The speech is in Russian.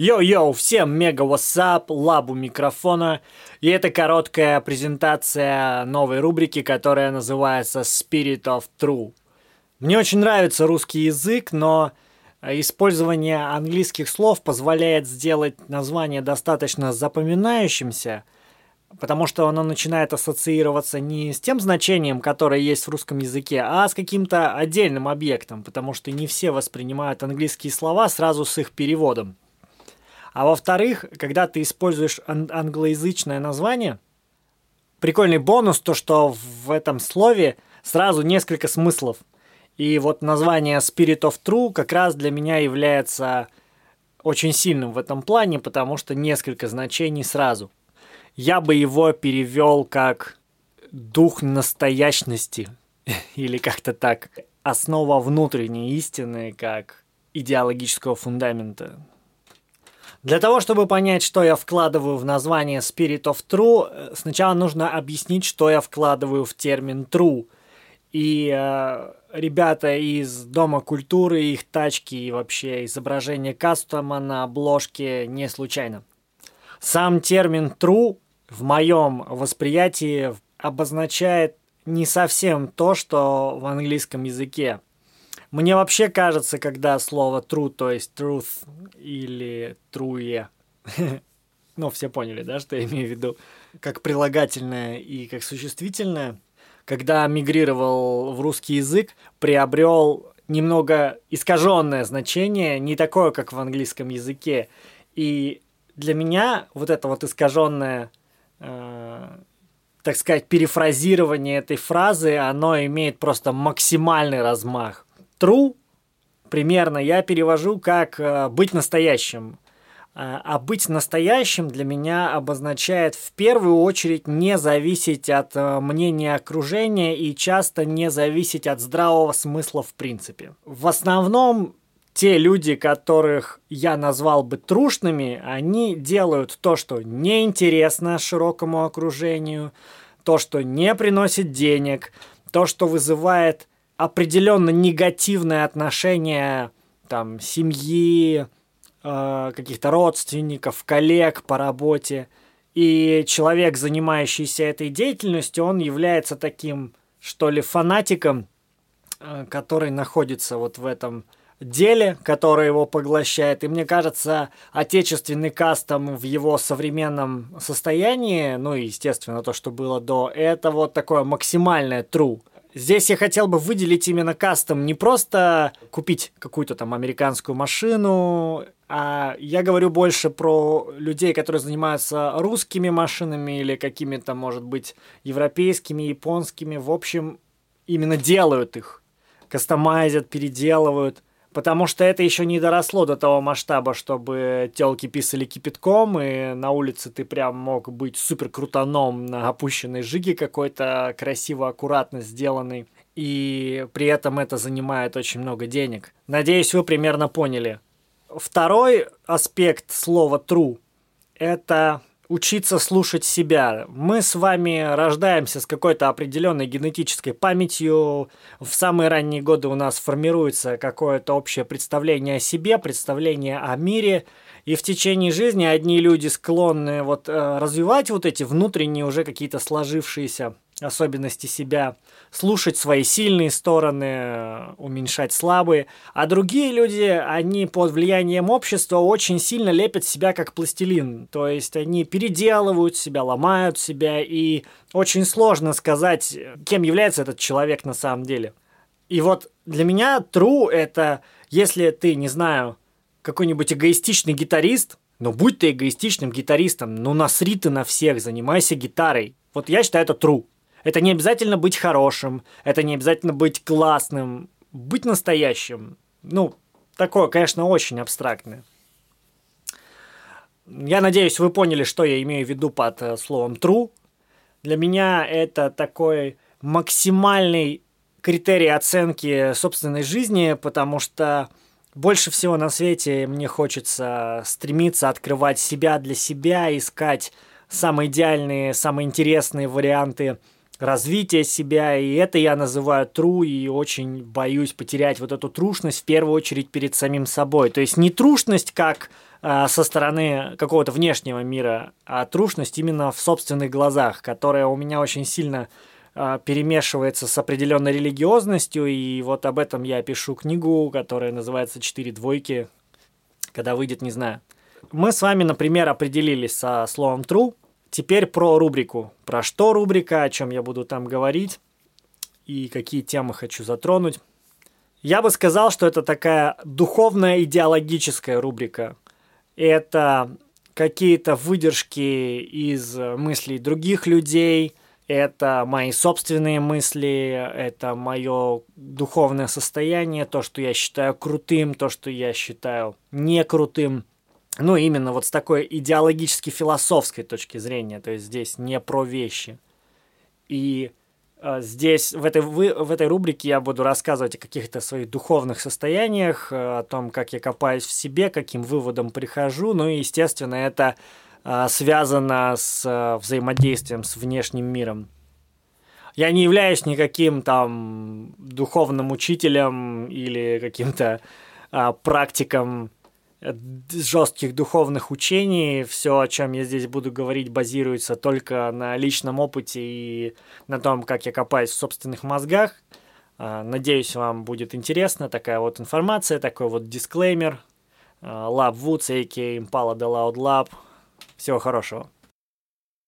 Йоу-йоу, всем мега wassup, Лабу у микрофона. И это короткая презентация новой рубрики, которая называется Spirit of True. Мне очень нравится русский язык, но использование английских слов позволяет сделать название достаточно запоминающимся, потому что оно начинает ассоциироваться не с тем значением, которое есть в русском языке, а с каким-то отдельным объектом, потому что не все воспринимают английские слова сразу с их переводом. А во-вторых, когда ты используешь ан- англоязычное название, прикольный бонус то, что в этом слове сразу несколько смыслов. И вот название Spirit of True как раз для меня является очень сильным в этом плане, потому что несколько значений сразу. Я бы его перевел как дух настоящности или как-то так. Основа внутренней истины как идеологического фундамента. Для того, чтобы понять, что я вкладываю в название Spirit of True, э, сначала нужно объяснить, что я вкладываю в термин True. И э, ребята из Дома культуры, их тачки и вообще изображение кастома на обложке не случайно. Сам термин true в моем восприятии обозначает не совсем то, что в английском языке. Мне вообще кажется, когда слово true, то есть truth или true, ну, все поняли, да, что я имею в виду, как прилагательное и как существительное, когда мигрировал в русский язык, приобрел немного искаженное значение, не такое, как в английском языке. И для меня вот это вот искаженное, э, так сказать, перефразирование этой фразы, оно имеет просто максимальный размах true примерно я перевожу как э, быть настоящим. А, а быть настоящим для меня обозначает в первую очередь не зависеть от э, мнения окружения и часто не зависеть от здравого смысла в принципе. В основном те люди, которых я назвал бы трушными, они делают то, что неинтересно широкому окружению, то, что не приносит денег, то, что вызывает определенно негативное отношение там семьи, э, каких-то родственников, коллег по работе. И человек, занимающийся этой деятельностью, он является таким, что ли, фанатиком, э, который находится вот в этом деле, которое его поглощает. И мне кажется, отечественный кастом в его современном состоянии, ну и, естественно, то, что было до, это вот такое максимальное true. Здесь я хотел бы выделить именно кастом, не просто купить какую-то там американскую машину, а я говорю больше про людей, которые занимаются русскими машинами или какими-то, может быть, европейскими, японскими. В общем, именно делают их, кастомайзят, переделывают – Потому что это еще не доросло до того масштаба, чтобы телки писали кипятком, и на улице ты прям мог быть супер крутаном на опущенной жиге какой-то красиво, аккуратно сделанный. И при этом это занимает очень много денег. Надеюсь, вы примерно поняли. Второй аспект слова true – это учиться слушать себя. Мы с вами рождаемся с какой-то определенной генетической памятью. В самые ранние годы у нас формируется какое-то общее представление о себе, представление о мире. И в течение жизни одни люди склонны вот, э, развивать вот эти внутренние уже какие-то сложившиеся особенности себя, слушать свои сильные стороны, уменьшать слабые. А другие люди, они под влиянием общества очень сильно лепят себя как пластилин. То есть они переделывают себя, ломают себя, и очень сложно сказать, кем является этот человек на самом деле. И вот для меня true это, если ты, не знаю, какой-нибудь эгоистичный гитарист, но будь ты эгоистичным гитаристом, ну насри ты на всех, занимайся гитарой. Вот я считаю это true. Это не обязательно быть хорошим, это не обязательно быть классным, быть настоящим. Ну, такое, конечно, очень абстрактное. Я надеюсь, вы поняли, что я имею в виду под э, словом true. Для меня это такой максимальный критерий оценки собственной жизни, потому что больше всего на свете мне хочется стремиться открывать себя для себя, искать самые идеальные, самые интересные варианты развития себя, и это я называю true, и очень боюсь потерять вот эту трушность в первую очередь перед самим собой. То есть не трушность как э, со стороны какого-то внешнего мира, а трушность именно в собственных глазах, которая у меня очень сильно э, перемешивается с определенной религиозностью, и вот об этом я пишу книгу, которая называется «Четыре двойки», когда выйдет, не знаю. Мы с вами, например, определились со словом true. Теперь про рубрику. Про что рубрика, о чем я буду там говорить и какие темы хочу затронуть. Я бы сказал, что это такая духовная идеологическая рубрика. Это какие-то выдержки из мыслей других людей, это мои собственные мысли, это мое духовное состояние, то, что я считаю крутым, то, что я считаю не крутым. Ну, именно вот с такой идеологически-философской точки зрения, то есть здесь не про вещи. И э, здесь, в этой, в этой рубрике я буду рассказывать о каких-то своих духовных состояниях, э, о том, как я копаюсь в себе, каким выводом прихожу. Ну и, естественно, это э, связано с взаимодействием с внешним миром. Я не являюсь никаким там духовным учителем или каким-то практиком жестких духовных учений. Все, о чем я здесь буду говорить, базируется только на личном опыте и на том, как я копаюсь в собственных мозгах. А, надеюсь, вам будет интересна такая вот информация, такой вот дисклеймер. А, Lab Woods, a.k.a. Impala The Loud Lab. Всего хорошего.